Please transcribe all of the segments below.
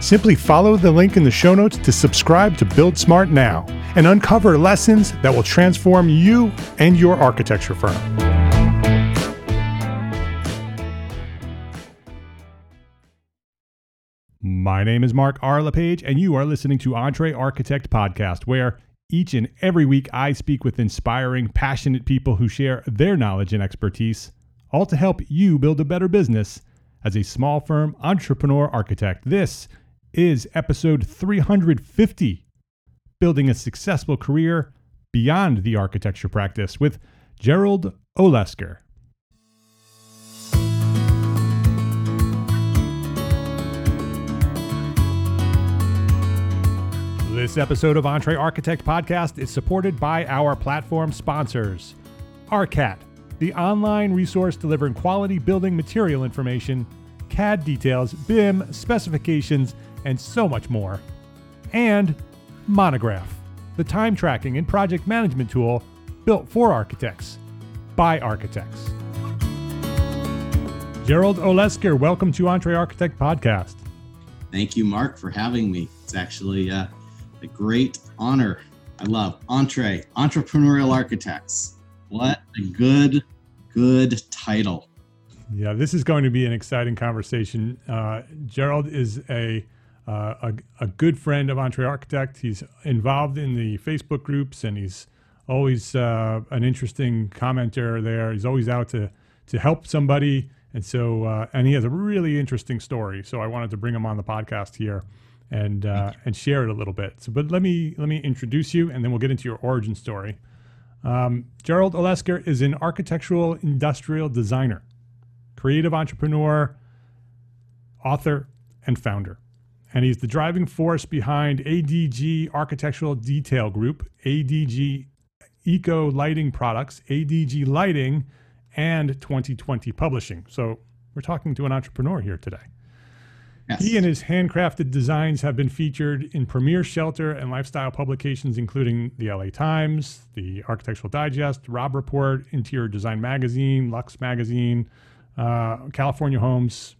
Simply follow the link in the show notes to subscribe to Build Smart now and uncover lessons that will transform you and your architecture firm. My name is Mark R. LePage, and you are listening to Entre Architect Podcast, where each and every week I speak with inspiring, passionate people who share their knowledge and expertise, all to help you build a better business as a small firm entrepreneur architect. This is episode 350 Building a Successful Career Beyond the Architecture Practice with Gerald Olesker. This episode of Entre Architect Podcast is supported by our platform sponsors ARCAT, the online resource delivering quality building material information, CAD details, BIM, specifications, and so much more. And Monograph, the time tracking and project management tool built for architects by architects. Gerald Olesker, welcome to Entre Architect Podcast. Thank you, Mark, for having me. It's actually uh, a great honor. I love Entre Entrepreneurial Architects. What a good, good title. Yeah, this is going to be an exciting conversation. Uh, Gerald is a uh, a, a, good friend of Entre Architect. He's involved in the Facebook groups and he's always uh, an interesting commenter there. He's always out to, to help somebody. And so, uh, and he has a really interesting story. So I wanted to bring him on the podcast here and, uh, and share it a little bit. So, but let me, let me introduce you and then we'll get into your origin story. Um, Gerald Olesker is an architectural industrial designer, creative entrepreneur, author, and founder and he's the driving force behind ADG Architectural Detail Group, ADG Eco Lighting Products, ADG Lighting, and 2020 Publishing. So we're talking to an entrepreneur here today. Yes. He and his handcrafted designs have been featured in premier shelter and lifestyle publications, including the LA Times, the Architectural Digest, Robb Report, Interior Design Magazine, Luxe Magazine, uh, California Homes.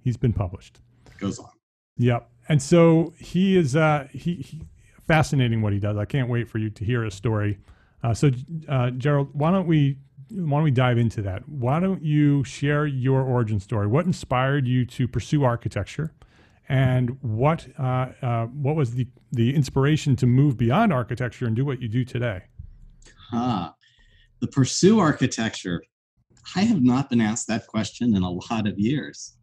He's been published. It goes on. Yep. And so he is uh, he, he, fascinating what he does. I can't wait for you to hear his story. Uh, so uh, Gerald, why don't we why don't we dive into that? Why don't you share your origin story? What inspired you to pursue architecture, and what uh, uh, what was the the inspiration to move beyond architecture and do what you do today? Huh. The pursue architecture. I have not been asked that question in a lot of years.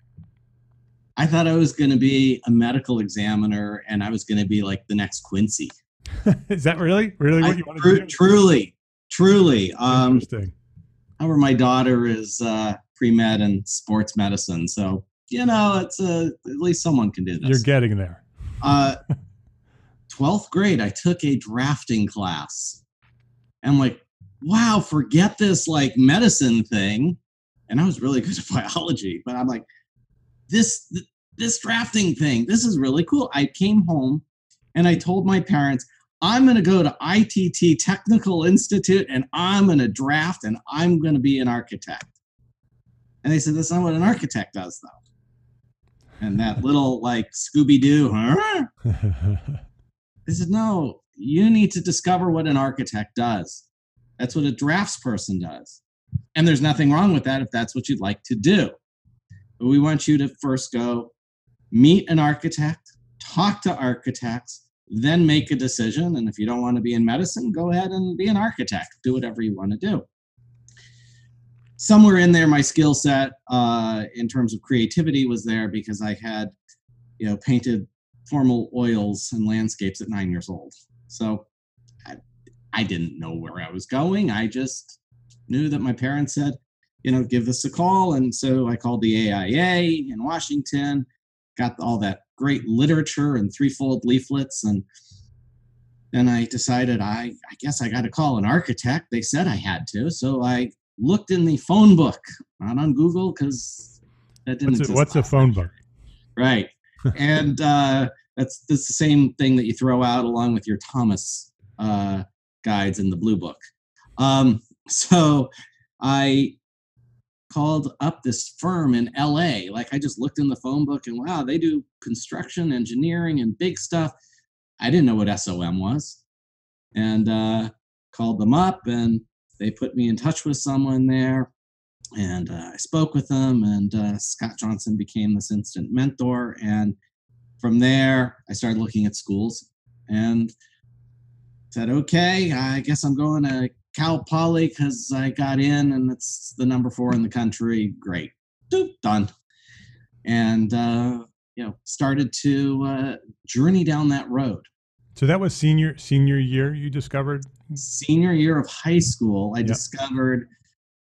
I thought I was going to be a medical examiner and I was going to be like the next Quincy. Is that really, really what I, you want to do? Truly, truly. Um, Interesting. However, my daughter is uh, pre med and sports medicine, so you know, it's a at least someone can do this. You're getting there. Uh, 12th grade, I took a drafting class. And I'm like, wow, forget this like medicine thing. And I was really good at biology, but I'm like, this this drafting thing, this is really cool. I came home and I told my parents, I'm going to go to ITT Technical Institute and I'm going to draft and I'm going to be an architect. And they said, That's not what an architect does, though. And that little like Scooby Doo, huh? they said, No, you need to discover what an architect does. That's what a drafts person does. And there's nothing wrong with that if that's what you'd like to do. But we want you to first go meet an architect, talk to architects, then make a decision. And if you don't want to be in medicine, go ahead and be an architect. Do whatever you want to do. Somewhere in there, my skill set uh, in terms of creativity was there because I had, you know, painted formal oils and landscapes at nine years old. So I, I didn't know where I was going. I just knew that my parents said, you know, give us a call. And so I called the AIA in Washington, got all that great literature and threefold leaflets. And then I decided I, I guess I got to call an architect. They said I had to. So I looked in the phone book, not on Google because that didn't what's a, what's a phone book? Right. and uh, that's, that's the same thing that you throw out along with your Thomas uh, guides in the blue book. Um, so I called up this firm in LA. Like I just looked in the phone book and wow, they do construction, engineering, and big stuff. I didn't know what SOM was. And uh, called them up and they put me in touch with someone there. And uh, I spoke with them, and uh, Scott Johnson became this instant mentor. And from there, I started looking at schools and said, okay, I guess I'm going to Cal Poly because I got in and it's the number four in the country. Great. Doop, done. And, uh, you know, started to uh, journey down that road. So that was senior senior year you discovered? Senior year of high school, I yep. discovered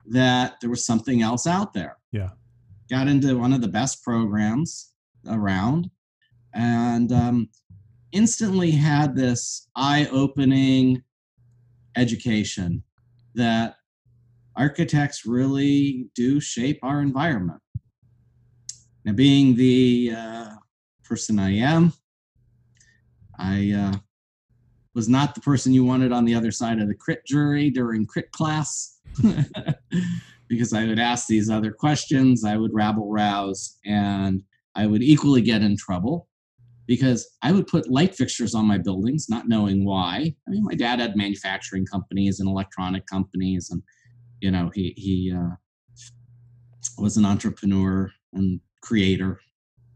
that there was something else out there. Yeah. Got into one of the best programs around and um, instantly had this eye-opening education that architects really do shape our environment. Now, being the uh, person I am, I uh, was not the person you wanted on the other side of the crit jury during crit class because I would ask these other questions, I would rabble rouse, and I would equally get in trouble because I would put light fixtures on my buildings, not knowing why. I mean, my dad had manufacturing companies and electronic companies, and you know, he he uh, was an entrepreneur and creator,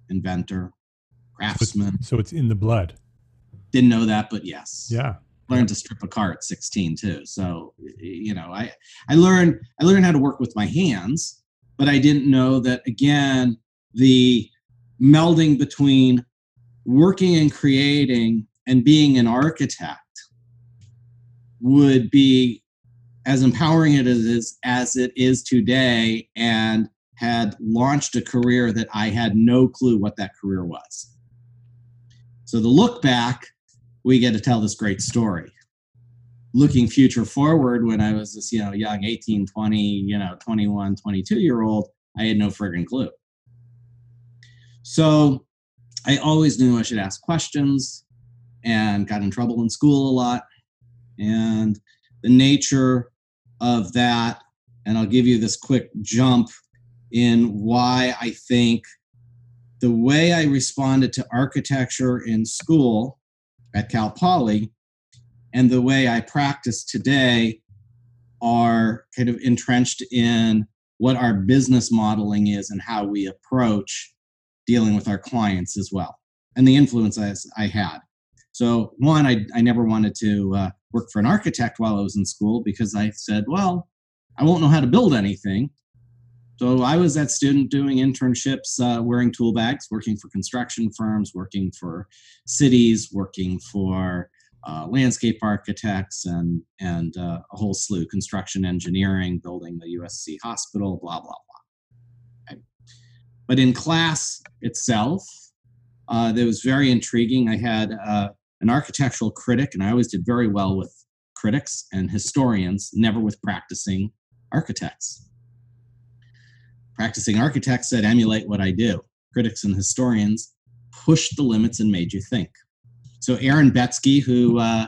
inventor, craftsman. So it's in the blood. Didn't know that, but yes. Yeah. Learned to strip a car at 16 too. So you know, I I learned I learned how to work with my hands, but I didn't know that again the melding between working and creating and being an architect would be as empowering it is as it is today and had launched a career that I had no clue what that career was. So the look back, we get to tell this great story. Looking future forward, when I was this, you know, young 18, 20, you know, 21, 22 year old, I had no friggin' clue. So I always knew I should ask questions and got in trouble in school a lot. And the nature of that, and I'll give you this quick jump in why I think the way I responded to architecture in school at Cal Poly and the way I practice today are kind of entrenched in what our business modeling is and how we approach dealing with our clients as well and the influence I, I had. So, one, I, I never wanted to uh, work for an architect while I was in school because I said, well, I won't know how to build anything. So, I was that student doing internships, uh, wearing tool bags, working for construction firms, working for cities, working for uh, landscape architects, and, and uh, a whole slew construction engineering, building the USC hospital, blah, blah, blah. But in class itself, uh, that was very intriguing. I had uh, an architectural critic, and I always did very well with critics and historians, never with practicing architects. Practicing architects said, emulate what I do. Critics and historians pushed the limits and made you think. So Aaron Betsky, who uh,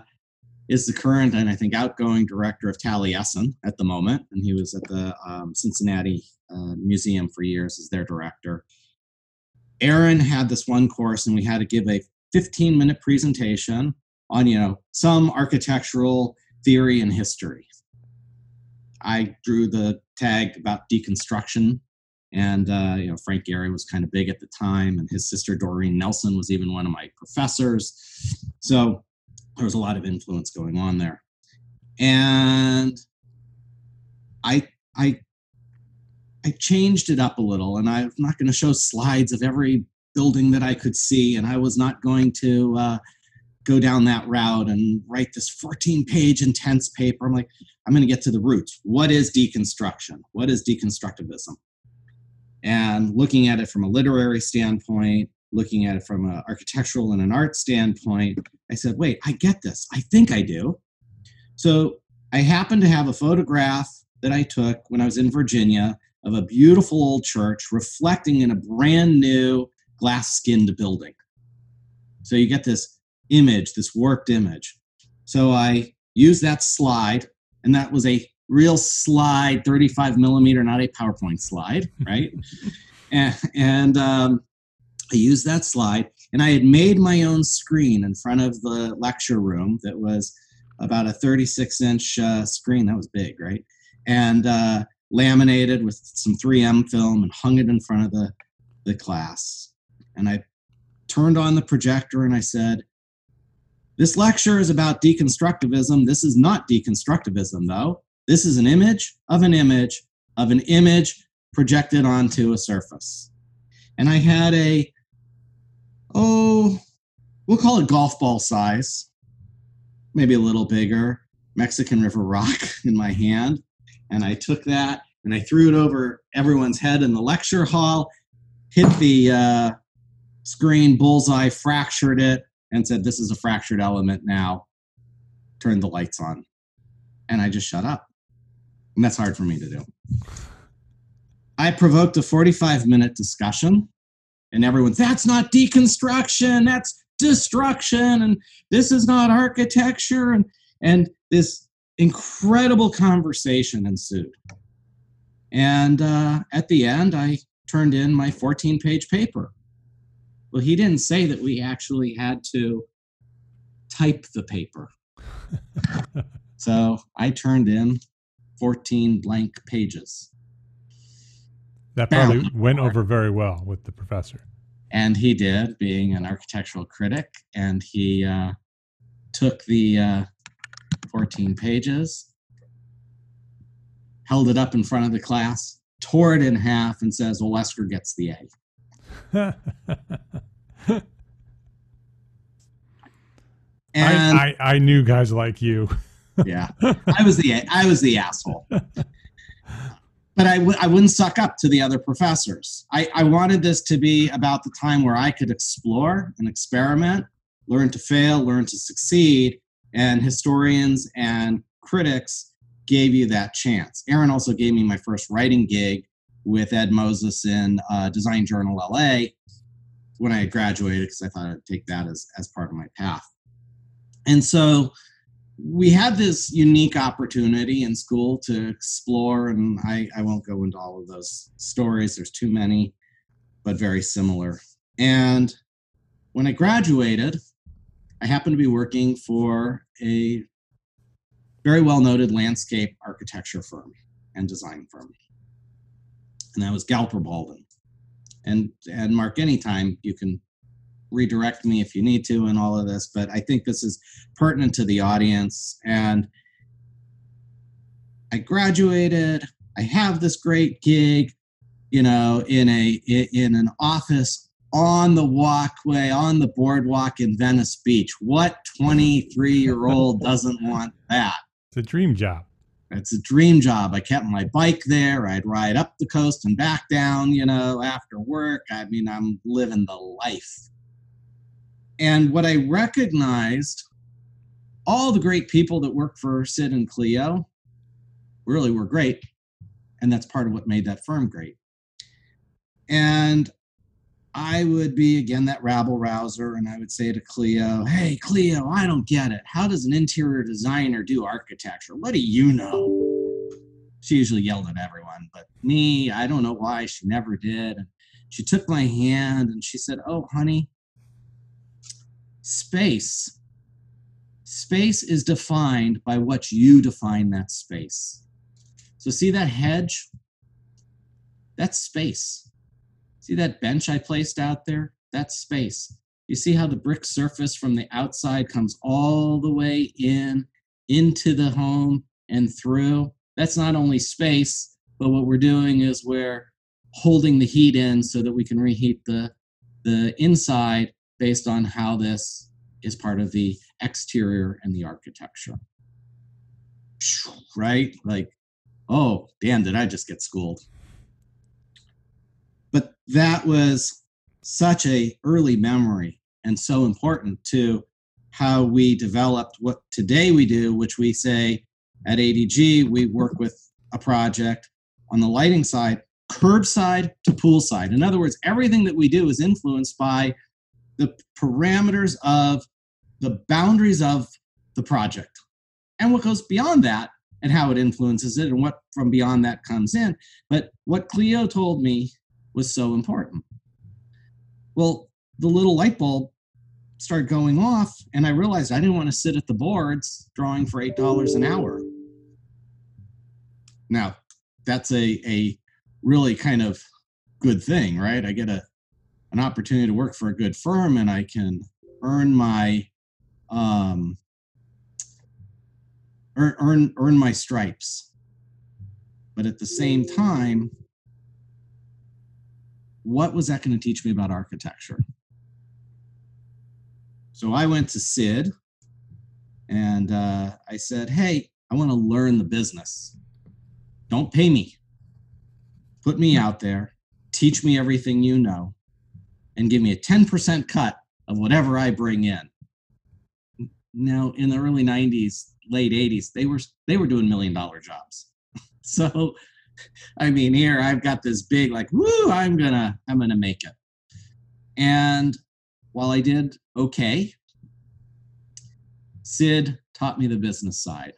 is the current and I think outgoing director of Taliesin at the moment, and he was at the um, Cincinnati uh, Museum for years as their director. Aaron had this one course, and we had to give a 15 minute presentation on you know some architectural theory and history. I drew the tag about deconstruction, and uh, you know Frank Gehry was kind of big at the time, and his sister Doreen Nelson was even one of my professors. So there was a lot of influence going on there, and I I I changed it up a little, and I'm not going to show slides of every building that I could see, and I was not going to uh, go down that route and write this 14 page intense paper. I'm like, I'm going to get to the roots. What is deconstruction? What is deconstructivism? And looking at it from a literary standpoint, looking at it from an architectural and an art standpoint, I said, wait, I get this. I think I do. So I happened to have a photograph that I took when I was in Virginia of a beautiful old church reflecting in a brand new glass skinned building. So you get this image, this warped image. So I used that slide, and that was a real slide, 35 millimeter, not a PowerPoint slide, right? and, and um, I used that slide, and I had made my own screen in front of the lecture room that was about a 36 inch uh, screen. That was big, right? And uh, laminated with some 3M film and hung it in front of the, the class. And I turned on the projector and I said, This lecture is about deconstructivism. This is not deconstructivism, though. This is an image of an image of an image projected onto a surface. And I had a, oh, we'll call it golf ball size, maybe a little bigger, Mexican River rock in my hand. And I took that and I threw it over everyone's head in the lecture hall, hit the uh, screen bullseye, fractured it, and said, This is a fractured element now. Turned the lights on. And I just shut up. And that's hard for me to do. I provoked a 45 minute discussion, and everyone's, That's not deconstruction, that's destruction, and this is not architecture. And, and this incredible conversation ensued. And uh, at the end, I turned in my 14 page paper. Well, he didn't say that we actually had to type the paper. so I turned in 14 blank pages. That probably went over very well with the professor. And he did, being an architectural critic, and he uh, took the uh, 14 pages, held it up in front of the class, tore it in half, and says, Well, Lester gets the A. and I, I, I, knew guys like you. yeah, I was the I was the asshole. But I w- I wouldn't suck up to the other professors. I, I wanted this to be about the time where I could explore and experiment, learn to fail, learn to succeed, and historians and critics gave you that chance. Aaron also gave me my first writing gig with Ed Moses in uh, Design Journal LA when I graduated because I thought I'd take that as, as part of my path. And so we had this unique opportunity in school to explore, and I, I won't go into all of those stories, there's too many, but very similar. And when I graduated, I happened to be working for a very well noted landscape architecture firm and design firm. And that was Galper Baldwin. And and Mark, anytime you can redirect me if you need to and all of this, but I think this is pertinent to the audience. And I graduated, I have this great gig, you know, in a in an office on the walkway, on the boardwalk in Venice Beach. What 23 year old doesn't want that? It's a dream job. It's a dream job. I kept my bike there. I'd ride up the coast and back down, you know, after work. I mean, I'm living the life. And what I recognized, all the great people that work for Sid and Cleo really were great. And that's part of what made that firm great. And I would be again that rabble rouser, and I would say to Cleo, Hey, Cleo, I don't get it. How does an interior designer do architecture? What do you know? She usually yelled at everyone, but me, I don't know why she never did. And she took my hand and she said, Oh, honey, space. Space is defined by what you define that space. So, see that hedge? That's space See that bench I placed out there? That's space. You see how the brick surface from the outside comes all the way in, into the home and through? That's not only space, but what we're doing is we're holding the heat in so that we can reheat the, the inside based on how this is part of the exterior and the architecture. Right? Like, oh, damn, did I just get schooled? but that was such a early memory and so important to how we developed what today we do which we say at adg we work with a project on the lighting side curbside to poolside in other words everything that we do is influenced by the parameters of the boundaries of the project and what goes beyond that and how it influences it and what from beyond that comes in but what cleo told me was so important. Well, the little light bulb started going off, and I realized I didn't want to sit at the boards drawing for $8 an hour. Now, that's a, a really kind of good thing, right? I get a an opportunity to work for a good firm and I can earn my um, earn, earn earn my stripes. But at the same time, what was that going to teach me about architecture? So I went to Sid and uh, I said, Hey, I want to learn the business. Don't pay me. Put me out there, teach me everything you know, and give me a 10% cut of whatever I bring in. Now, in the early 90s, late 80s, they were they were doing million dollar jobs. so I mean, here I've got this big, like, woo, I'm gonna, I'm gonna make it. And while I did okay, Sid taught me the business side.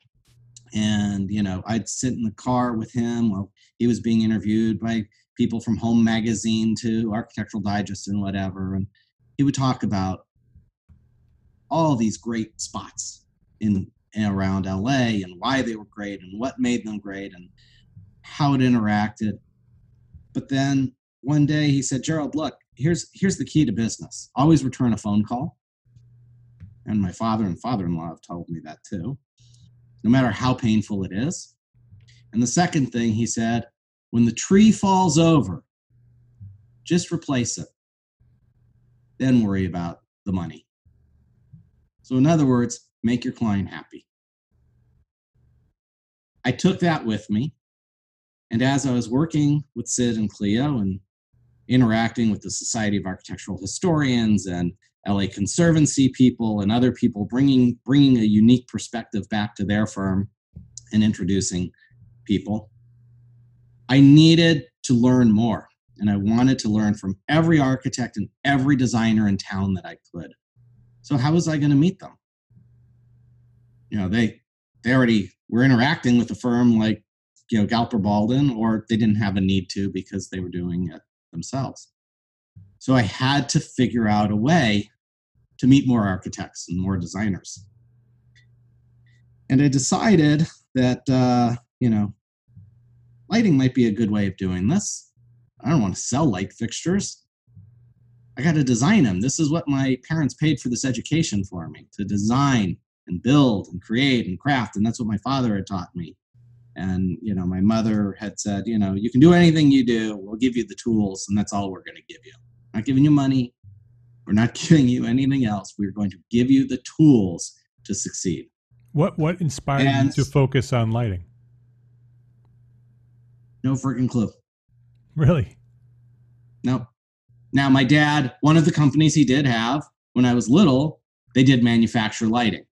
And, you know, I'd sit in the car with him while he was being interviewed by people from Home Magazine to Architectural Digest and whatever. And he would talk about all these great spots in and around LA and why they were great and what made them great. And how it interacted. But then one day he said, Gerald, look, here's here's the key to business. Always return a phone call. And my father and father-in-law have told me that too. No matter how painful it is. And the second thing he said, when the tree falls over, just replace it. Then worry about the money. So, in other words, make your client happy. I took that with me and as I was working with Sid and Cleo and interacting with the Society of Architectural Historians and LA Conservancy people and other people, bringing bringing a unique perspective back to their firm and introducing people, I needed to learn more, and I wanted to learn from every architect and every designer in town that I could. So how was I going to meet them? You know, they they already were interacting with the firm like you know Galper Baldwin, or they didn't have a need to because they were doing it themselves. So I had to figure out a way to meet more architects and more designers. And I decided that uh, you know lighting might be a good way of doing this. I don't want to sell light fixtures. I got to design them. This is what my parents paid for this education for me to design and build and create and craft. And that's what my father had taught me and you know my mother had said you know you can do anything you do we'll give you the tools and that's all we're going to give you not giving you money we're not giving you anything else we're going to give you the tools to succeed what what inspired and, you to focus on lighting No freaking clue. Really? Nope. Now, my dad, one of the companies he did have when I was little, they did manufacture lighting.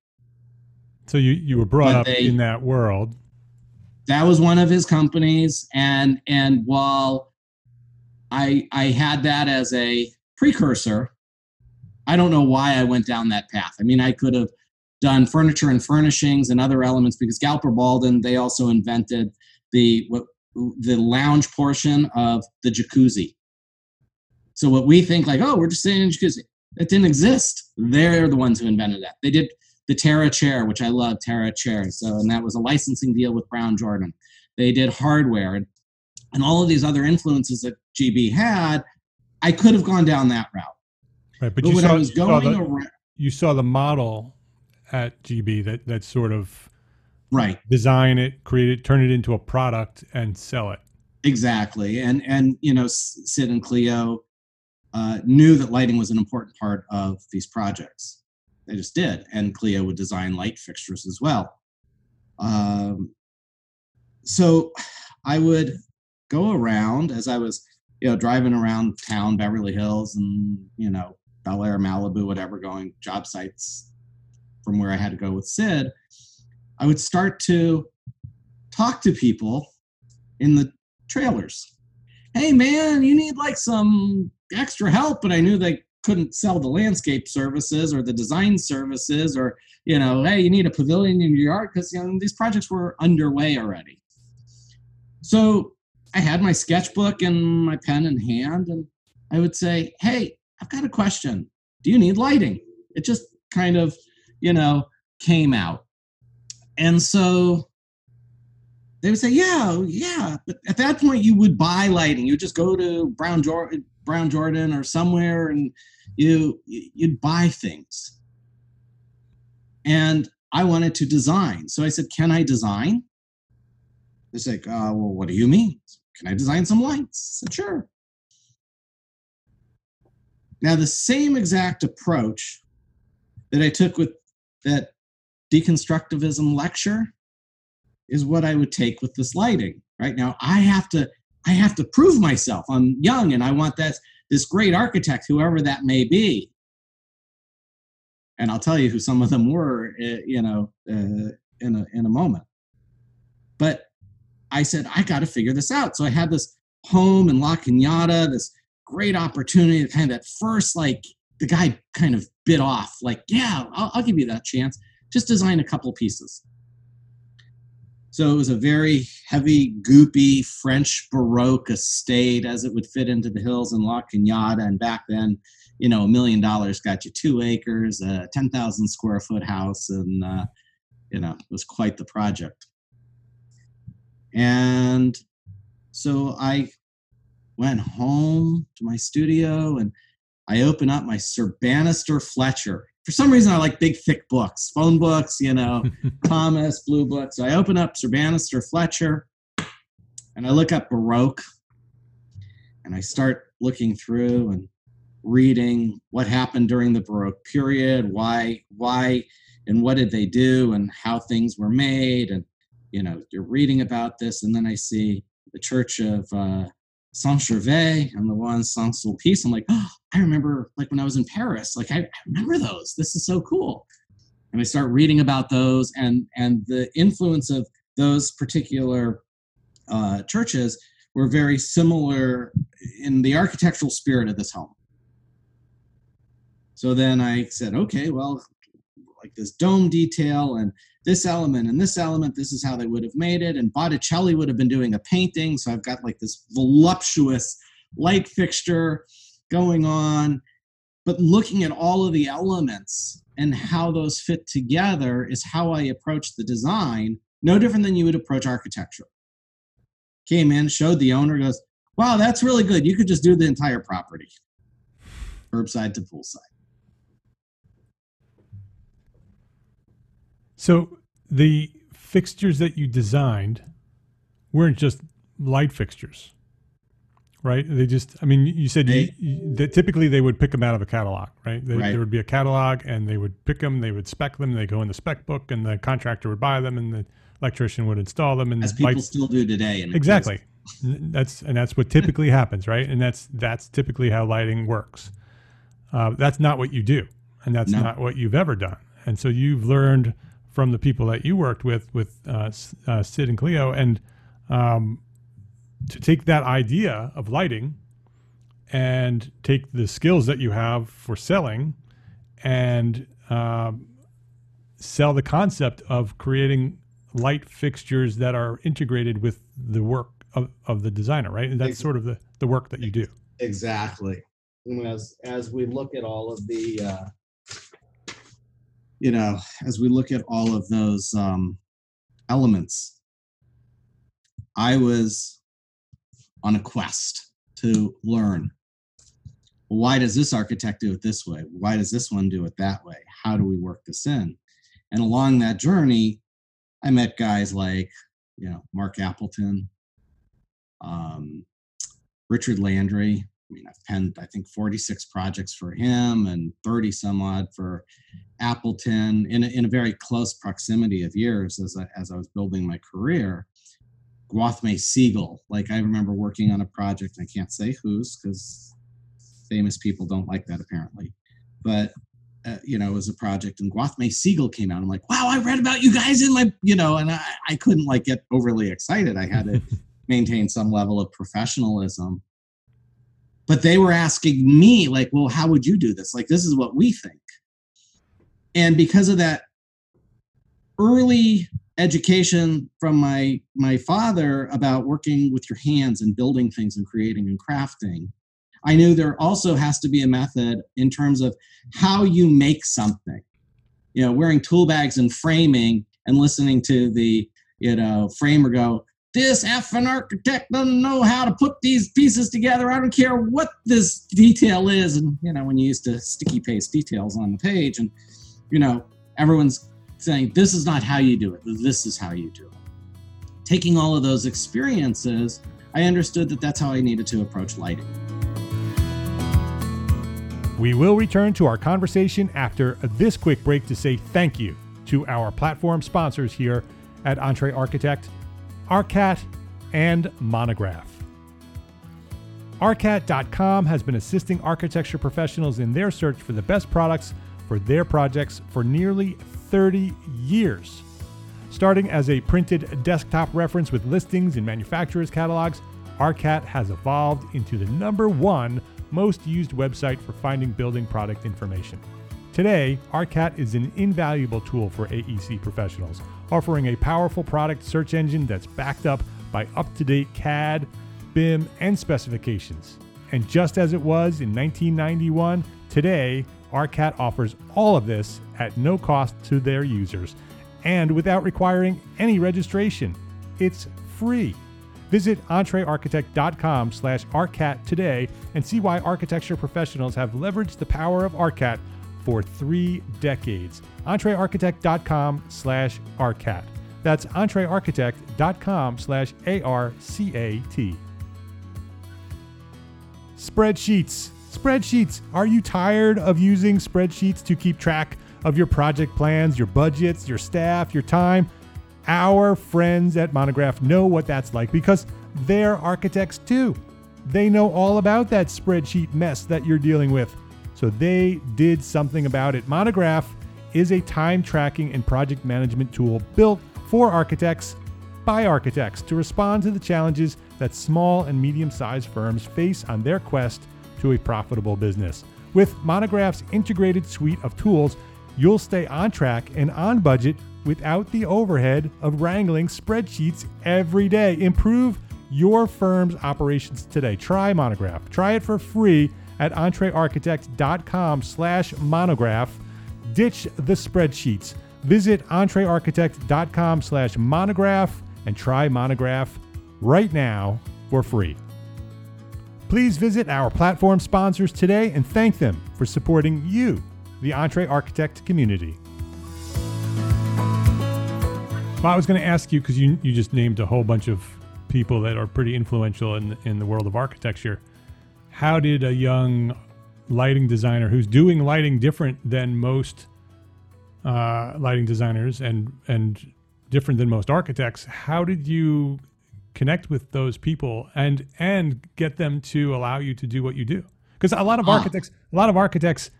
So you you were brought But up they- in that world. that was one of his companies and and while i i had that as a precursor i don't know why i went down that path i mean i could have done furniture and furnishings and other elements because galper baldwin they also invented the what the lounge portion of the jacuzzi so what we think like oh we're just sitting in a jacuzzi That didn't exist they're the ones who invented that they did the Terra chair, which I love Terra chairs. So, and that was a licensing deal with Brown Jordan. They did hardware and, and all of these other influences that GB had. I could have gone down that route, Right. But, but, you when saw, I was you saw going the, around, you saw the model at GB that that sort of right, design it, create it, turn it into a product, and sell it. exactly, and and you know, Sid and Cleo uh, knew that lighting was an important part of these projects. They just did, and Cleo would design light fixtures as well. Um, so I would go around as I was, you know, driving around town, Beverly Hills, and you know, Bel Air, Malibu, whatever, going job sites from where I had to go with Sid. I would start to talk to people in the trailers. Hey, man, you need like some extra help, but I knew they couldn't sell the landscape services or the design services or you know hey you need a pavilion in your yard because you know these projects were underway already. So i had my sketchbook and my pen in hand and i would say hey i've got a question. Do you need lighting? It just kind of you know came out and so they would say yeah yeah. But at that point you would buy lighting. You would just go to brown jordan brown jordan or somewhere and you you'd buy things. And i wanted to design. So i said can i design? They're like uh, well what do you mean? Can i design some lights? I said sure. Now the same exact approach that i took with that deconstructivism lecture is what i would take with this lighting right now i have to i have to prove myself i'm young and i want that this great architect, whoever that may be. And I'll tell you who some of them were, uh, you know, uh, in a in a moment. But I said I got to figure this out. So I had this home in La Cañada, this great opportunity. Kind of that first, like the guy kind of bit off, like, yeah, I'll, I'll give you that chance. Just design a couple pieces. So it was a very heavy, goopy French Baroque estate as it would fit into the hills in La Cañada. And back then, you know, a million dollars got you two acres, a 10,000 square foot house, and, uh, you know, it was quite the project. And so I went home to my studio and I opened up my Sir Banister Fletcher. For some reason, I like big, thick books, phone books, you know, Thomas, Blue books. So I open up Sir Banister Fletcher and I look up Baroque and I start looking through and reading what happened during the Baroque period, why, why, and what did they do, and how things were made, and you know, you're reading about this, and then I see the Church of uh, Saint Gervais and the one Saint Sulpice. I'm like, oh, I remember like when I was in Paris. Like I, I remember those. This is so cool. And I start reading about those and and the influence of those particular uh, churches were very similar in the architectural spirit of this home. So then I said, okay, well, like this dome detail and this element and this element, this is how they would have made it. And Botticelli would have been doing a painting. So I've got like this voluptuous light fixture going on. But looking at all of the elements and how those fit together is how I approach the design, no different than you would approach architecture. Came in, showed the owner, goes, Wow, that's really good. You could just do the entire property, curbside to poolside. So the fixtures that you designed weren't just light fixtures, right? They just, I mean, you said They- you, that typically they would pick them out of a catalog, right? There, Right. there would be a catalog and they would pick them, they would spec them, they go in the spec book and the contractor would buy them and the electrician would install them and As people lights- still do today. In Exactly. That's and that's what typically happens, right? And that's that's typically how lighting works. Uh, that's not what you do, and that's No. not what you've ever done. And so you've learned from the people that you worked with, with uh, uh, Sid and Cleo, and um, to take that idea of lighting and take the skills that you have for selling and um, sell the concept of creating light fixtures that are integrated with the work of, of the designer, right? And that's Ex- sort of the, the work that you do. Exactly. As as we look at all of the uh, you know, as we look at all of those um, elements, I was on a quest to learn. Why does this architect do it this way? Why does this one do it that way? How do we work this in? And along that journey, I met guys like, you know, Mark Appleton, um, Richard Landry. I mean, I've penned, I think, 46 projects for him and 30 some odd for Appleton in a, in a very close proximity of years as I, as I was building my career. Gwathmey Siegel, like I remember working on a project, I can't say whose because famous people don't like that apparently, but uh, you know, it was a project and Gwathmey Siegel came out. I'm like, wow, I read about you guys in my, you know, and I, I couldn't like get overly excited. I had to maintain some level of professionalism. But they were asking me, like, well, how would you do this? Like, this is what we think and because of that early education from my my father about working with your hands and building things and creating and crafting i knew there also has to be a method in terms of how you make something you know wearing tool bags and framing and listening to the you know framer go this effing architect doesn't know how to put these pieces together. I don't care what this detail is. And you know, when you used to sticky paste details on the page, and you know, everyone's saying this is not how you do it. This is how you do it. Taking all of those experiences, I understood that that's how I needed to approach lighting. We will return to our conversation after this quick break to say thank you to our platform sponsors here at Entre Architect, ARCAT, and Monograph. ARCAT.com has been assisting architecture professionals in their search for the best products for their projects for nearly 30 years. Starting as a printed desktop reference with listings in manufacturers' catalogs, ARCAT has evolved into the number one most used website for finding building product information. Today, ARCAT is an invaluable tool for AEC professionals, offering a powerful product search engine that's backed up by up to date CAD, BIM, and specifications. And just as it was in 1991, today, ARCAT offers all of this at no cost to their users and without requiring any registration. It's free. Visit entrearchitect.com slash ARCAT today and see why architecture professionals have leveraged the power of ARCAT for three decades. Entrearchitect.com slash ARCAT. That's entrearchitect.com slash A-R-C-A-T. Spreadsheets. Spreadsheets. Are you tired of using spreadsheets to keep track of your project plans, your budgets, your staff, your time? Our friends at Monograph know what that's like because they're architects too. They know all about that spreadsheet mess that you're dealing with. So they did something about it. Monograph is a time tracking and project management tool built for architects by architects to respond to the challenges that small and medium sized firms face on their quest to a profitable business. With Monograph's integrated suite of tools, you'll stay on track and on budget without the overhead of wrangling spreadsheets every day. Improve your firm's operations today. Try Monograph. Try it for free at entrearchitect.com slash monograph. Ditch the spreadsheets. Visit entrearchitect.com slash monograph and try Monograph right now for free. Please visit our platform sponsors today and thank them for supporting you, the Entre Architect community. Well, I was going to ask you because you you just named a whole bunch of people that are pretty influential in in the world of architecture. How did a young lighting designer who's doing lighting different than most uh, lighting designers and and different than most architects, how did you connect with those people and and get them to allow you to do what you do? Because a lot of Huh. architects a lot of architects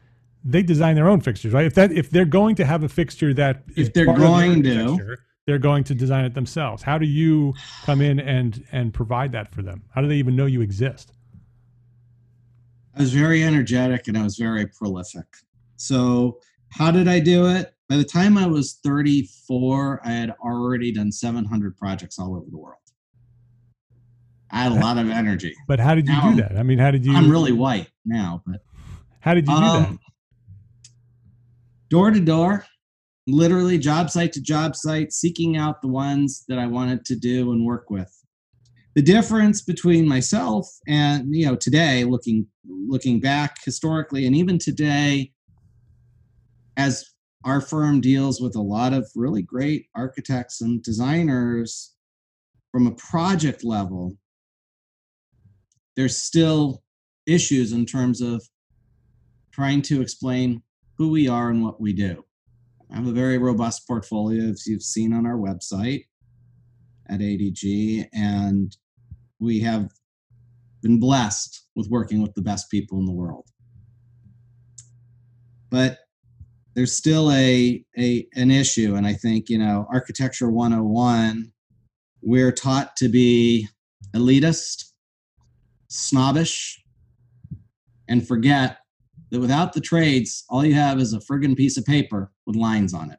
they design their own fixtures right? If that if they're going to have a fixture that If they're part of the going to. architecture, they're going to design it themselves. How do you come in and and provide that for them? How do they even know you exist I was very energetic and I was very prolific. So, how did I do it? By the time I was 34, I had already done 700 projects all over the world. I had a lot of energy. but how did you Now do that i mean how did you I'm really white now, but how did you do that Um, door to door, literally job site to job site, seeking out the ones that I wanted to do and work with. The difference between myself and you know today, looking looking back historically, and even today, as our firm deals with a lot of really great architects and designers from a project level, there's still issues in terms of trying to explain who we are and what we do. I have a very robust portfolio, as you've seen on our website at ADG, and we have been blessed with working with the best people in the world. But there's still a, a an issue, and I think you know, architecture 101, we're taught to be elitist, snobbish, and forget that without the trades, all you have is a friggin' piece of paper with lines on it.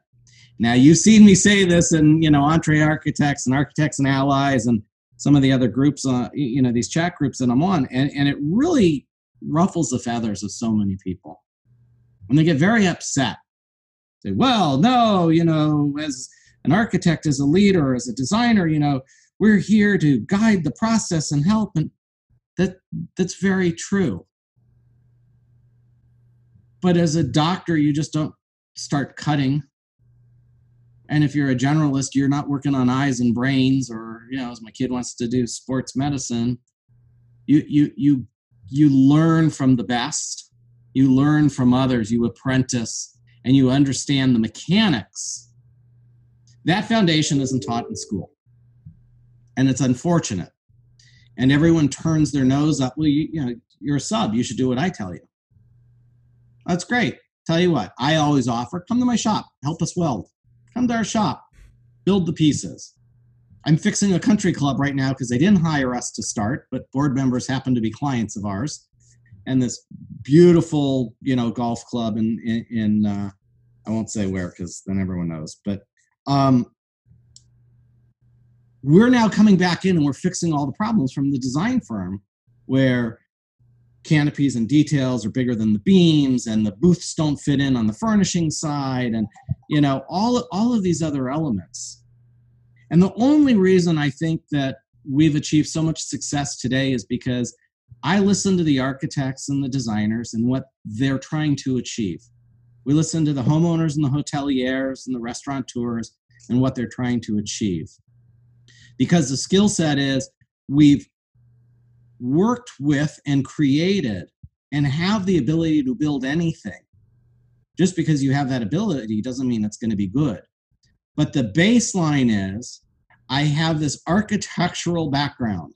Now you've seen me say this in you know Entre Architects and Architects and Allies and some of the other groups, uh, you know these chat groups that I'm on, and and it really ruffles the feathers of so many people, and they get very upset. Say, well, no, you know, as an architect, as a leader, as a designer, you know, we're here to guide the process and help, and that that's very true. But as a doctor you just don't start cutting and if you're a generalist you're not working on eyes and brains or you know as my kid wants to do sports medicine. You you you you learn from the best. You learn from others. You apprentice and you understand the mechanics. That foundation isn't taught in school. And it's unfortunate. And everyone turns their nose up well you, you know you're a sub. You should do what i tell you. That's great. Tell you what, I always offer come to my shop, help us weld. Come to our shop, build the pieces. I'm fixing a country club right now because they didn't hire us to start, but board members happen to be clients of ours. And this beautiful, you know, golf club in in, in uh, I won't say where because then everyone knows, but um, we're now coming back in and we're fixing all the problems from the design firm where canopies and details are bigger than the beams and the booths don't fit in on the furnishing side and you know all all of these other elements. And the only reason i think that we've achieved so much success today is because i listen to the architects and the designers and what they're trying to achieve. We listen to the homeowners and the hoteliers and the restaurateurs and what they're trying to achieve. Because the skill set is we've worked with and created and have the ability to build anything. Just because you have that ability doesn't mean it's going to be good. But the baseline is I have this architectural background.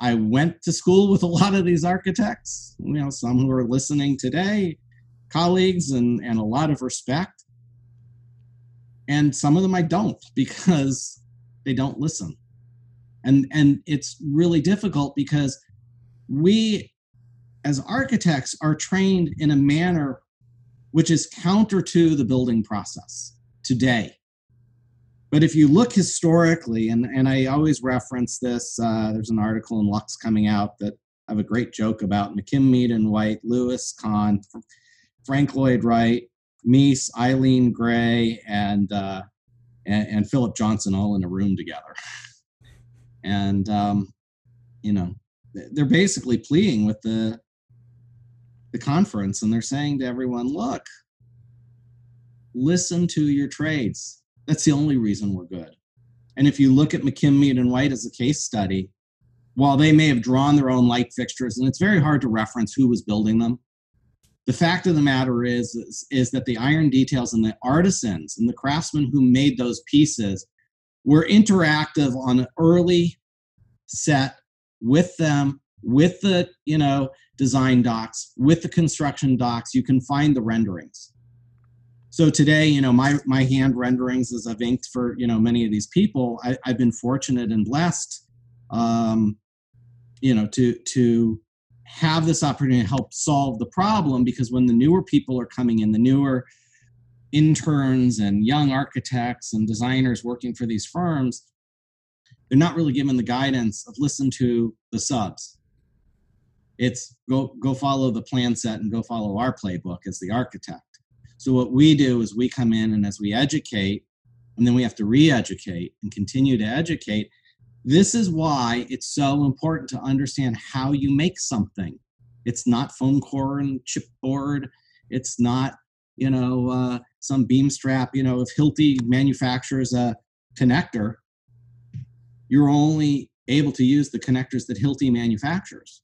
I went to school with a lot of these architects, you know, some who are listening today, colleagues, and, and a lot of respect. And some of them I don't because they don't listen. And, and it's really difficult because we as architects are trained in a manner which is counter to the building process today. But if you look historically and, and i always reference this uh, there's an article in Luxe coming out that i have a great joke about mckim mead and white louis kahn frank lloyd wright mies eileen gray and, uh, and and philip johnson all in a room together. And um, you know they're basically pleading with the the conference and they're saying to everyone look listen to your trades. That's the only reason we're good. And if you look at mckim mead and white as a case study while they may have drawn their own light fixtures and it's very hard to reference who was building them the fact of the matter is, is is that the iron details and the artisans and the craftsmen who made those pieces were interactive on an early set with them with the you know design docs with the construction docs you can find the renderings. So today you know my my hand renderings as i've inked for you know many of these people. I, have been fortunate and blessed um, you know to to have this opportunity to help solve the problem because when the newer people are coming in the newer interns and young architects and designers working for these firms they're not really given the guidance of listen to the subs. It's go go follow the plan set and go follow our playbook as the architect. So what we do is we come in and as we educate and then we have to re-educate and continue to educate this is why it's so important to understand how you make something. It's not foam core and chipboard. It's not you know uh, some beam strap you know if hilti manufactures a connector you're only able to use the connectors that hilti manufactures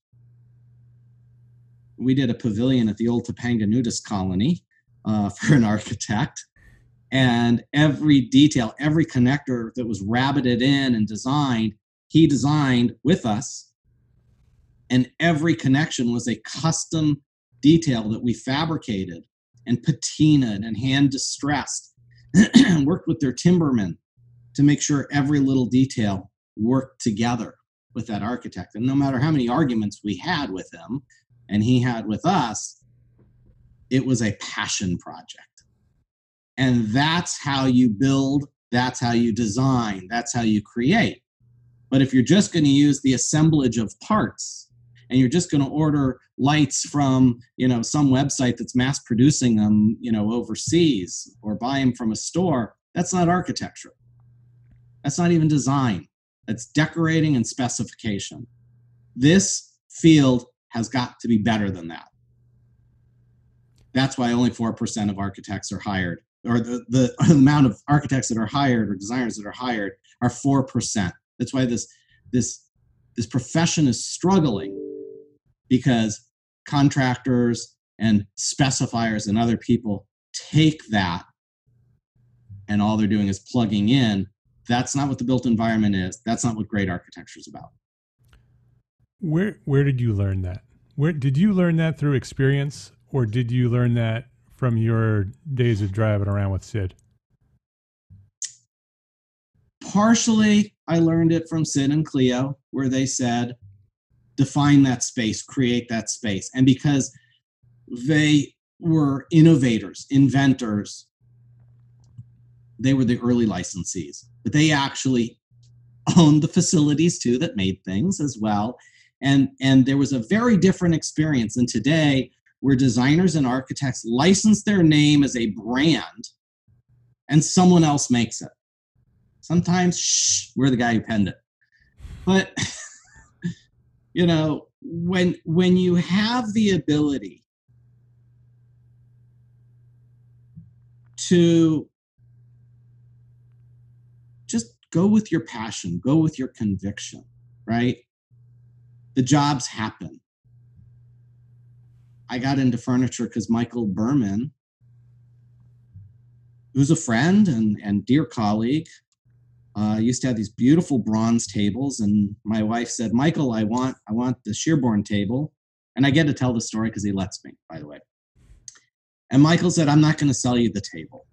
we did a pavilion at the old Topanga nudist colony uh, for an architect. And every detail, every connector that was rabbited in and designed, he designed with us. And every connection was a custom detail that we fabricated and patinaed and hand distressed. worked with their timbermen to make sure every little detail worked together with that architect. And no matter how many arguments we had with him, and he had with us, it was a passion project. And that's how you build, that's how you design, that's how you create. But if you're just going to use the assemblage of parts and you're just going to order lights from, you know, some website that's mass producing them, you know, overseas or buy them from a store, that's not architecture. That's not even design. That's decorating and specification. This field has got to be better than that. That's why only 4% of architects are hired, or the, the amount of architects that are hired or designers that are hired are 4%. That's why this, this, this profession is struggling because contractors and specifiers and other people take that and all they're doing is plugging in. That's not what the built environment is. That's not what great architecture is about. Where where did you learn that? Where did you learn that through experience, or did you learn that from your days of driving around with Sid? Partially, I learned it from Sid and Cleo, where they said, define that space, create that space. And because they were innovators, inventors, they were the early licensees, but they actually owned the facilities too that made things as well. And and there was a very different experience. And today where designers and architects license their name as a brand and someone else makes it. Sometimes shh, we're the guy who penned it. But you know when when you have the ability to just go with your passion go with your conviction right the jobs happen. I got into furniture because Michael Berman, who's a friend and, and dear colleague, uh, used to have these beautiful bronze tables. And my wife said, Michael, I want, I want the Shearborn table. And I get to tell the story because he lets me, by the way. And Michael said, I'm not going to sell you the table.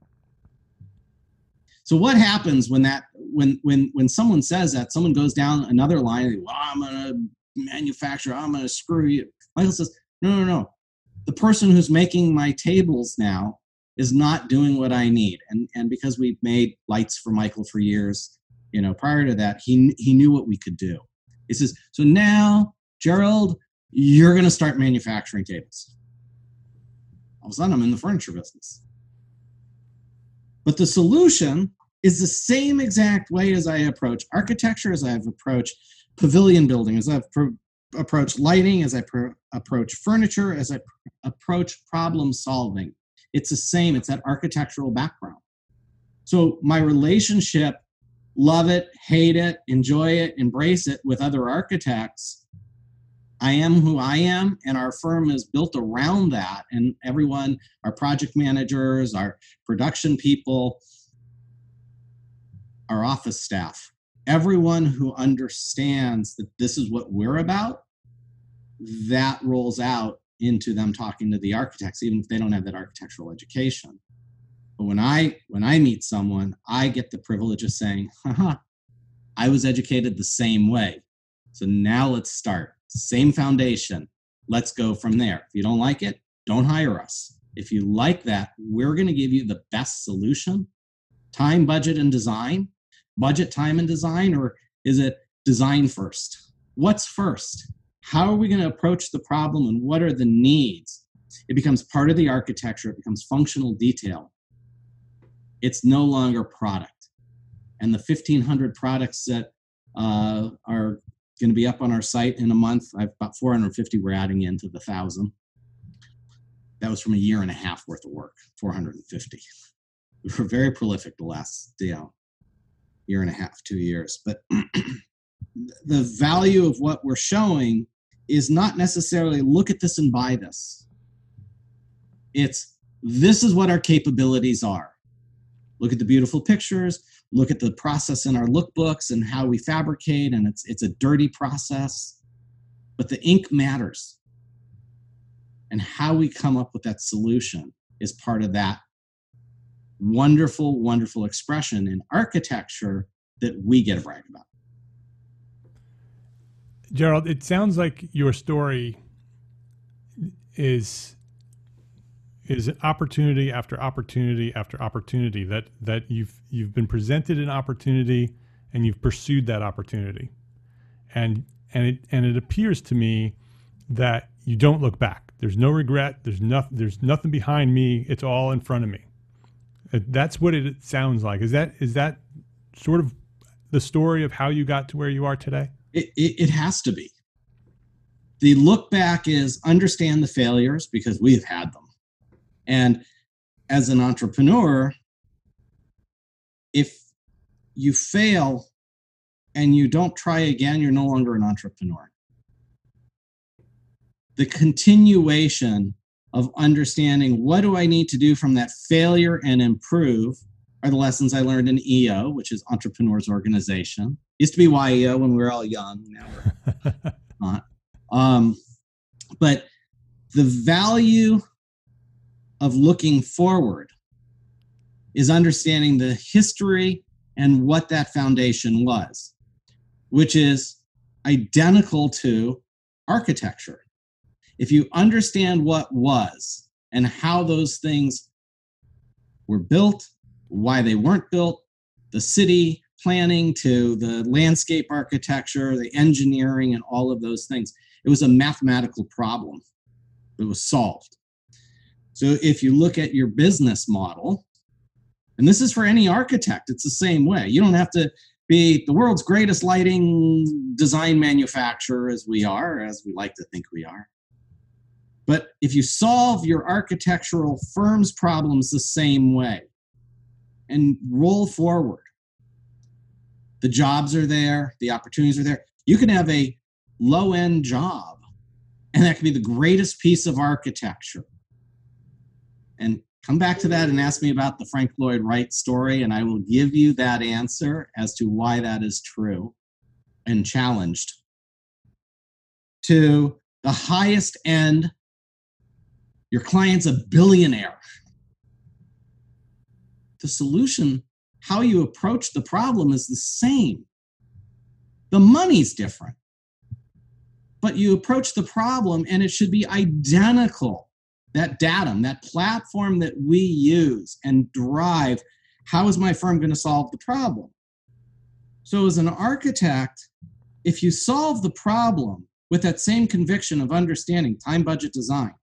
So what happens when that when when when someone says that someone goes down another line, well, I'm gonna manufacture. I'm going to screw you. Michael says, no, no, no. The person who's making my tables now is not doing what I need. And, and because we've made lights for Michael for years, you know, prior to that, he, he knew what we could do. He says, so now, Gerald, you're going to start manufacturing tables. All of a sudden, I'm in the furniture business. But the solution is the same exact way as I approach architecture, as I've approached pavilion building, as I pro- approach lighting, as I pro- approach furniture, as I pr- approach problem solving. It's the same, it's that architectural background. So my relationship, love it, hate it, enjoy it, embrace it with other architects. I am who I am, and our firm is built around that. And everyone, our project managers, our production people, our office staff, everyone who understands that this is what we're about, that rolls out into them talking to the architects, even if they don't have that architectural education. But when I when I meet someone, I get the privilege of saying, haha, I was educated the same way. So now let's start. Same foundation. Let's go from there. If you don't like it, don't hire us. If you like that, we're going to give you the best solution. Time, budget, and design. Budget, time, and design, or is it design first? What's first? How are we going to approach the problem and what are the needs? It becomes part of the architecture, it becomes functional detail it's no longer product. And the 1,500 products that uh, are going to be up on our site in a month, I've about 450 we're adding into the 1,000. That was from a year and a half worth of work, 450. We were very prolific the last you know, year and a half, two years. But the value of what we're showing is not necessarily look at this and buy this. It's this is what our capabilities are look at the beautiful pictures, look at the process in our lookbooks and how we fabricate, and it's it's a dirty process, but the ink matters. And how we come up with that solution is part of that wonderful, wonderful expression in architecture that we get to brag about. Gerald, it sounds like your story is is opportunity after opportunity after opportunity that that you've you've been presented an opportunity and you've pursued that opportunity. And and it and it appears to me that you don't look back. There's no regret. There's nothing there's nothing behind me. It's all in front of me that's what it sounds like. Is that is that sort of the story of how you got to where you are today? It, it, it has to be. The look back is understand the failures because we've had them. And as an entrepreneur, if you fail and you don't try again, you're no longer an entrepreneur. The continuation of understanding what do I need to do from that failure and improve are the lessons I learned in EO, which is Entrepreneurs Organization. Used to be YEO when we were all young. Now we're not. Um, but the value of looking forward is understanding the history and what that foundation was, which is identical to architecture. If you understand what was and how those things were built, why they weren't built, the city planning to the landscape architecture, the engineering, and all of those things, it was a mathematical problem that was solved. So if you look at your business model, and this is for any architect, it's the same way. You don't have to be the world's greatest lighting design manufacturer as we are, as we like to think we are. But if you solve your architectural firm's problems the same way and roll forward, the jobs are there, the opportunities are there. You can have a low end job, and that can be the greatest piece of architecture and come back to that and ask me about the Frank Lloyd Wright story, and I will give you that answer as to why that is true and challenged. To the highest end, your client's a billionaire. The solution, how you approach the problem, is the same. The money's different, but you approach the problem and it should be identical that datum, that platform that we use and drive, how is my firm going to solve the problem? So, as an architect, if you solve the problem with that same conviction of understanding time budget design,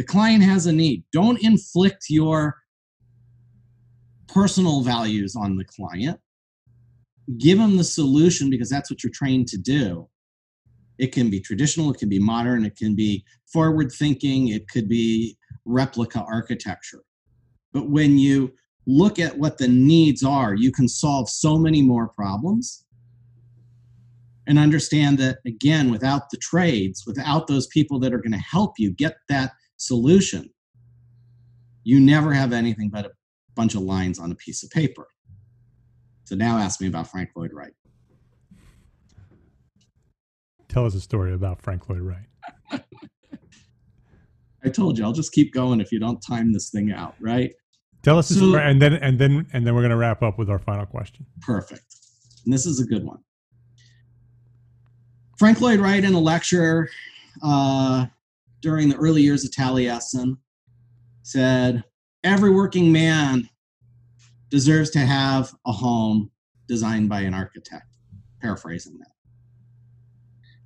the client has a need. Don't inflict your personal values on the client. Give them the solution because that's what you're trained to do. It can be traditional, it can be modern, it can be forward thinking, it could be replica architecture. But when you look at what the needs are, you can solve so many more problems and understand that, again, without the trades, without those people that are going to help you get that solution, you never have anything but a bunch of lines on a piece of paper. So now ask me about Frank Lloyd Wright. tell us a story about Frank Lloyd Wright. I told you I'll just keep going if you don't time this thing out, right? Tell us, So- story, and then and then and then we're going to wrap up with our final question. Perfect. And this is a good one. Frank Lloyd Wright in a lecture uh, during the early years of Taliesin said, Every working man deserves to have a home designed by an architect. Paraphrasing that.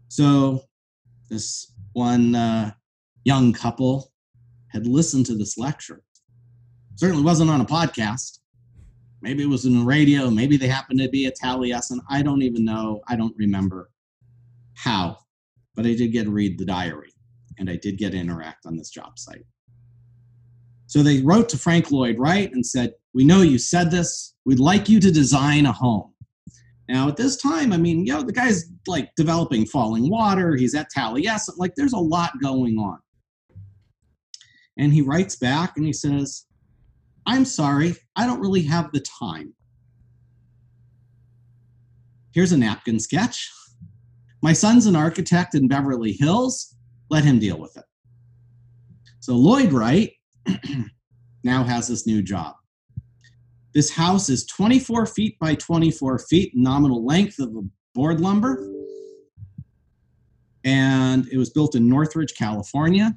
So, this one uh, young couple had listened to this lecture. Certainly wasn't on a podcast maybe it was in the radio maybe they happened to be a taliesin i don't even know i don't remember how but i did get to read the diary and i did get to interact on this job site. So they wrote to frank lloyd wright and said we know you said this. We'd like you to design a home. Now at this time i mean you know the guy's like developing falling water. He's at taliesin. Like there's a lot going on. And he writes back and he says I'm sorry, I don't really have the time. Here's a napkin sketch. My son's an architect in Beverly Hills. Let him deal with it. So Lloyd Wright now has this new job. This house is 24 feet by 24 feet, nominal length of a board lumber. And it was built in Northridge, California,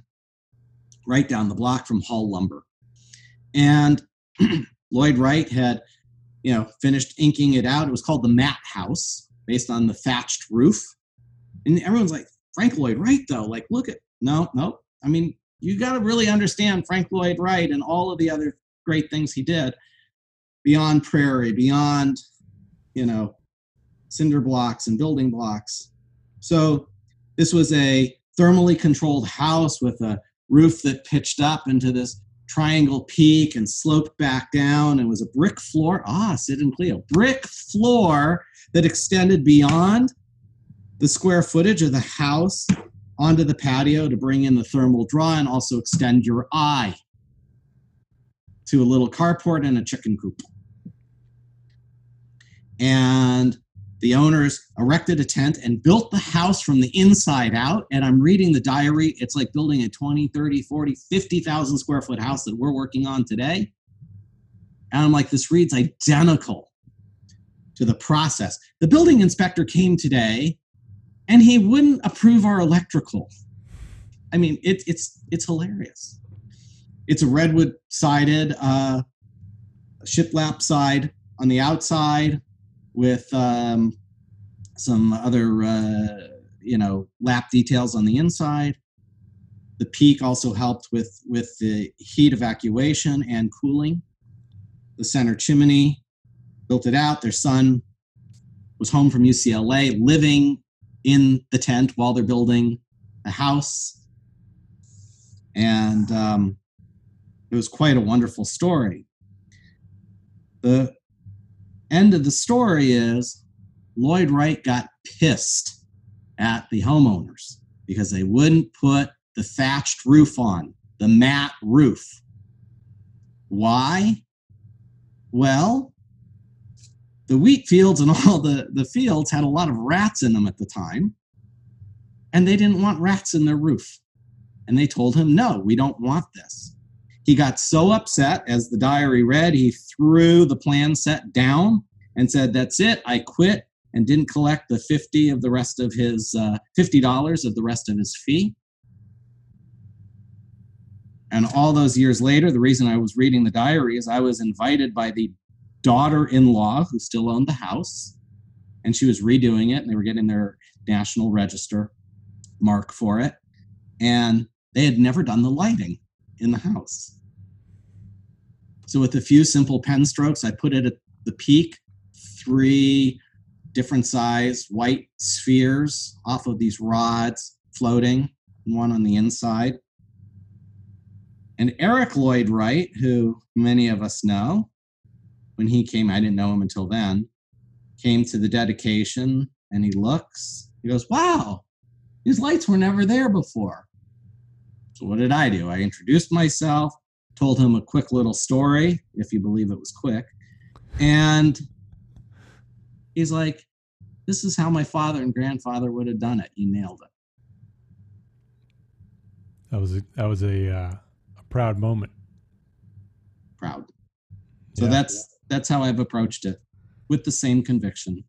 right down the block from Hall Lumber and Lloyd Wright had, you know, finished inking it out. It was called the Matt House, based on the thatched roof. And everyone's like, Frank Lloyd Wright, though, like, look at no, no. I mean, you got to really understand Frank Lloyd Wright and all of the other great things he did beyond Prairie, beyond, you know, cinder blocks and building blocks. So this was a thermally controlled house with a roof that pitched up into this triangle peak and sloped back down. It was a brick floor. Ah, Sid and Cleo. Brick floor that extended beyond the square footage of the house onto the patio to bring in the thermal draw and also extend your eye to a little carport and a chicken coop. And the owners erected a tent and built the house from the inside out. And I'm reading the diary. It's like building a 20, 30, 40, 50,000 square foot house that we're working on today. And I'm like, this reads identical to the process. The building inspector came today and he wouldn't approve our electrical. I mean, it, it's it's hilarious. It's a redwood sided uh, shiplap side on the outside with um, some other uh, you know lap details on the inside. The peak also helped with with the heat evacuation and cooling. The center chimney built it out. Their son was home from UCLA, living in the tent while they're building a house, and um, it was quite a wonderful story. The end of the story is Lloyd Wright got pissed at the homeowners because they wouldn't put the thatched roof on, the mat roof. Why? Well, the wheat fields and all the, the fields had a lot of rats in them at the time, and they didn't want rats in their roof. And they told him, no, we don't want this. He got so upset, as the diary read, he threw the plan set down and said, "That's it. I quit." And didn't collect the fifty of the rest of his uh, fifty dollars of the rest of his fee. And all those years later, the reason I was reading the diary is I was invited by the daughter-in-law who still owned the house, and she was redoing it, and they were getting their national register mark for it, and they had never done the lighting in the house. So with a few simple pen strokes, I put it at the peak, three different size white spheres off of these rods floating, one on the inside. And Eric Lloyd Wright, who many of us know, when he came, I didn't know him until then, came to the dedication and he looks, he goes, Wow, these lights were never there before. So what did I do? I introduced myself, told him a quick little story, if you believe it was quick. And he's like, This is how my father and grandfather would have done it. You nailed it. That was a, that was a, uh, a proud moment. Proud. So Yeah. that's that's how I've approached it with the same conviction.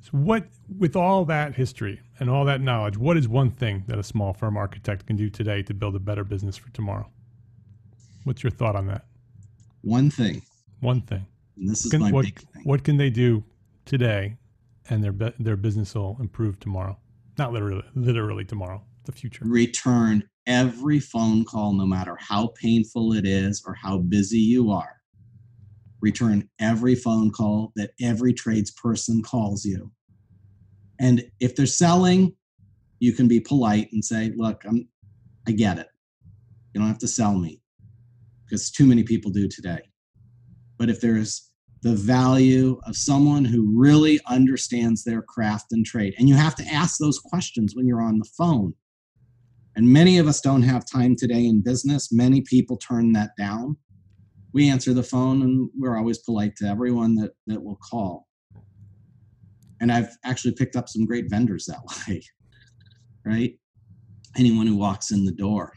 So what, with all that history and all that knowledge, what is one thing that a small firm architect can do today to build a better business for tomorrow? What's your thought on that? One thing, One thing. and this is Can- my what, big thing. what can they do today, and their their business will improve tomorrow? Not literally, literally tomorrow. The future. return every phone call, no matter how painful it is or how busy you are. Return every phone call that every tradesperson calls you. And if they're selling, you can be polite and say, "Look, I'm, I get it. You don't have to sell me, because too many people do today." But if there's the value of someone who really understands their craft and trade, and you have to ask those questions when you're on the phone and many of us don't have time today in business. Many people turn that down. We answer the phone and we're always polite to everyone that, that will call. And I've actually picked up some great vendors that way, right? Anyone who walks in the door.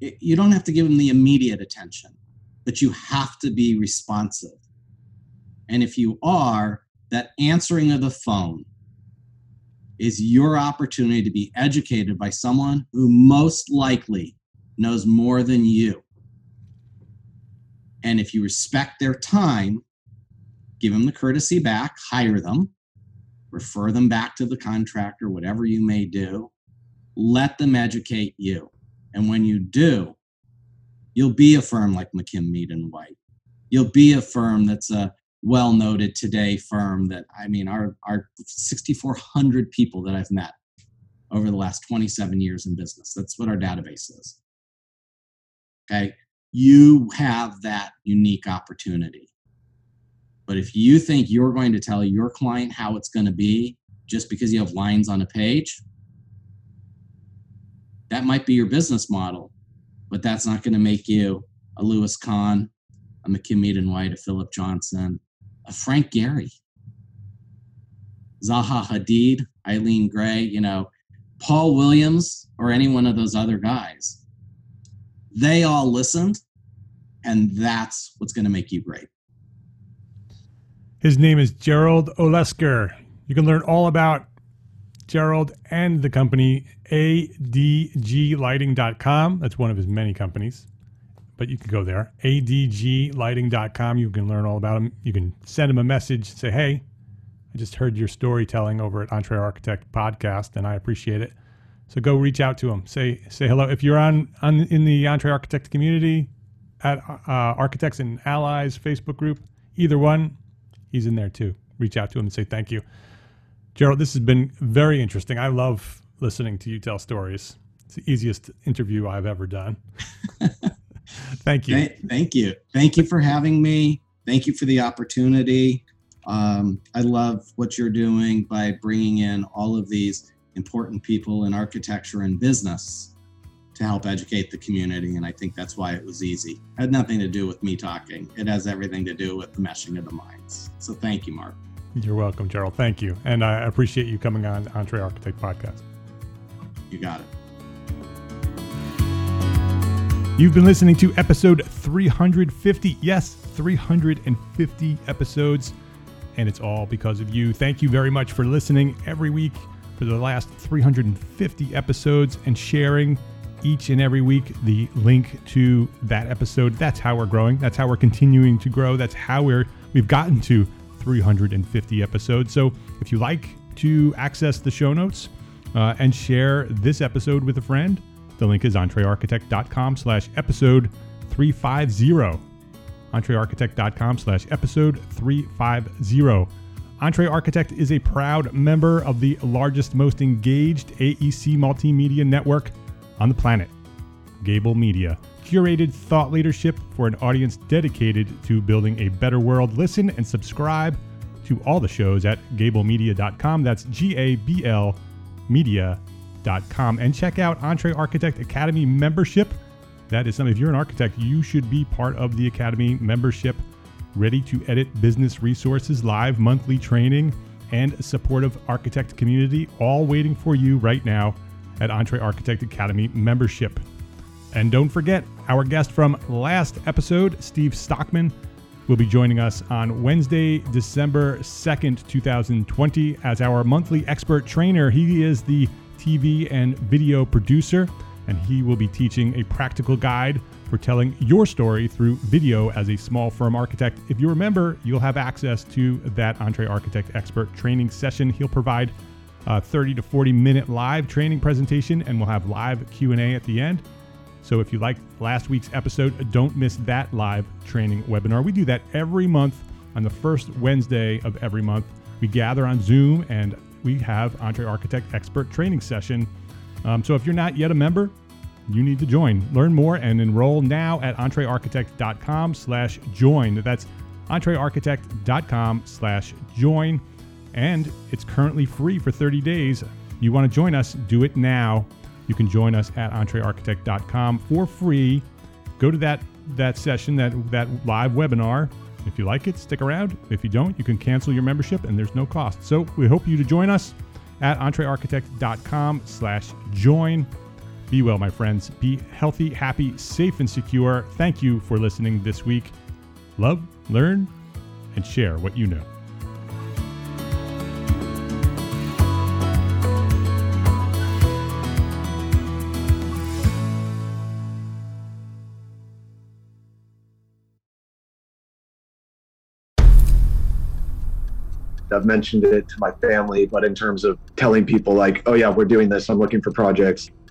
You don't have to give them the immediate attention, but you have to be responsive. And if you are, that answering of the phone is your opportunity to be educated by someone who most likely knows more than you. And if you respect their time, give them the courtesy back, hire them, refer them back to the contractor, whatever you may do. Let them educate you. And when you do, you'll be a firm like McKim Mead and White. You'll be a firm that's a well noted today firm that I mean our our 6400 people that I've met over the last 27 years in business. That's what our database is. Okay? You have that unique opportunity. But if you think you're going to tell your client how it's going to be just because you have lines on a page, that might be your business model, but that's not going to make you a Louis Kahn, a McKim and White, a Philip Johnson, a Frank Gehry, Zaha Hadid, Eileen Gray, you know, Paul Williams, or any one of those other guys. They all listened, and that's what's going to make you great. His name is Gerald Olesker. You can learn all about Gerald and the company adglighting.com. That's one of his many companies, but you can go there. adglighting.com. You can learn all about him. You can send him a message, say, hey, I just heard your storytelling over at Entre Architect podcast, and I appreciate it. So go reach out to him. Say say hello. If you're on, on in the Entre Architect community at uh, Architects and Allies Facebook group, either one, he's in there too. Reach out to him and say thank you. Gerald, this has been very interesting. I love listening to you tell stories. It's the easiest interview I've ever done. thank you. Thank, thank you. Thank you for having me. Thank you for the opportunity. Um, I love what you're doing by bringing in all of these important people in architecture and business to help educate the community. And I think that's why it was easy. It had nothing to do with me talking, it has everything to do with the meshing of the minds. So thank you, Mark. You're welcome, Gerald. Thank you. And I appreciate you coming on Entre Architect Podcast. You got it. You've been listening to episode 350. Yes, 350 episodes. And it's all because of you. Thank you very much for listening every week for the last 350 episodes and sharing each and every week the link to that episode. That's how we're growing. That's how we're continuing to grow. That's how we're we've gotten to 350 episodes. So if you like to access the show notes uh, and share this episode with a friend, the link is entrearchitect.com slash episode 350. Entrearchitect.com slash episode 350. Entre Architect is a proud member of the largest, most engaged AEC multimedia network on the planet, Gabl Media. Curated thought leadership for an audience dedicated to building a better world. Listen and subscribe to all the shows at gablmedia.com. That's G A B L media.com. And check out Entre Architect Academy membership. That is something, if you're an architect, you should be part of the Academy membership ready to edit business resources, live monthly training, and a supportive architect community, all waiting for you right now at Entre Architect Academy membership. And don't forget, our guest from last episode, Steve Stockman, will be joining us on Wednesday, December 2nd, 2020, as our monthly expert trainer. He is the TV and video producer, and he will be teaching a practical guide for telling your story through video as a small firm architect. If you remember, you'll have access to that Entre Architect Expert training session. He'll provide a 30 to 40 minute live training presentation, and we'll have live Q&A at the end. So if you liked last week's episode, don't miss that live training webinar. We do that every month on the first Wednesday of every month. We gather on Zoom and we have Entre Architect Expert Training Session. Um, so if you're not yet a member, you need to join. Learn more and enroll now at entrearchitect.com slash join. That's entrearchitect.com slash join. And it's currently free for 30 days. You want to join us, do it now. You can join us at entrearchitect.com for free. Go to that that session, that that live webinar. If you like it, stick around. If you don't, you can cancel your membership and there's no cost. So we hope you to join us at entrearchitect.com slash join. Be well, my friends. Be healthy, happy, safe, and secure. Thank you for listening this week. Love, learn, and share what you know. I've mentioned it to my family, but in terms of telling people like, oh yeah, we're doing this. I'm looking for projects.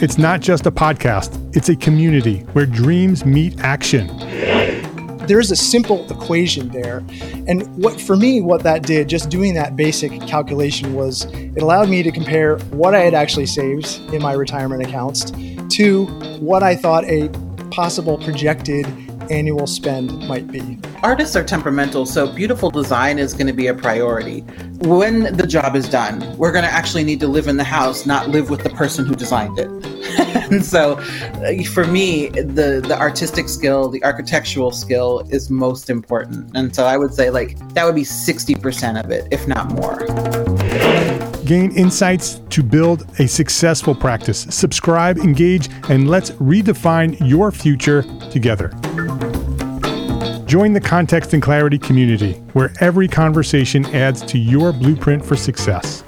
It's not just a podcast, it's a community where dreams meet action. there's a simple equation there and what for me what that did just doing that basic calculation was it allowed me to compare what i had actually saved in my retirement accounts to what i thought a possible projected annual spend might be Artists are temperamental, so beautiful design is going to be a priority. When the job is done, we're going to actually need to live in the house, not live with the person who designed it. and so uh, for me the the artistic skill the architectural skill is most important and so i would say like that would be 60% of it if not more Gain insights to build a successful practice. Subscribe, engage, and let's redefine your future together. Join the Context and Clarity community, where every conversation adds to your blueprint for success.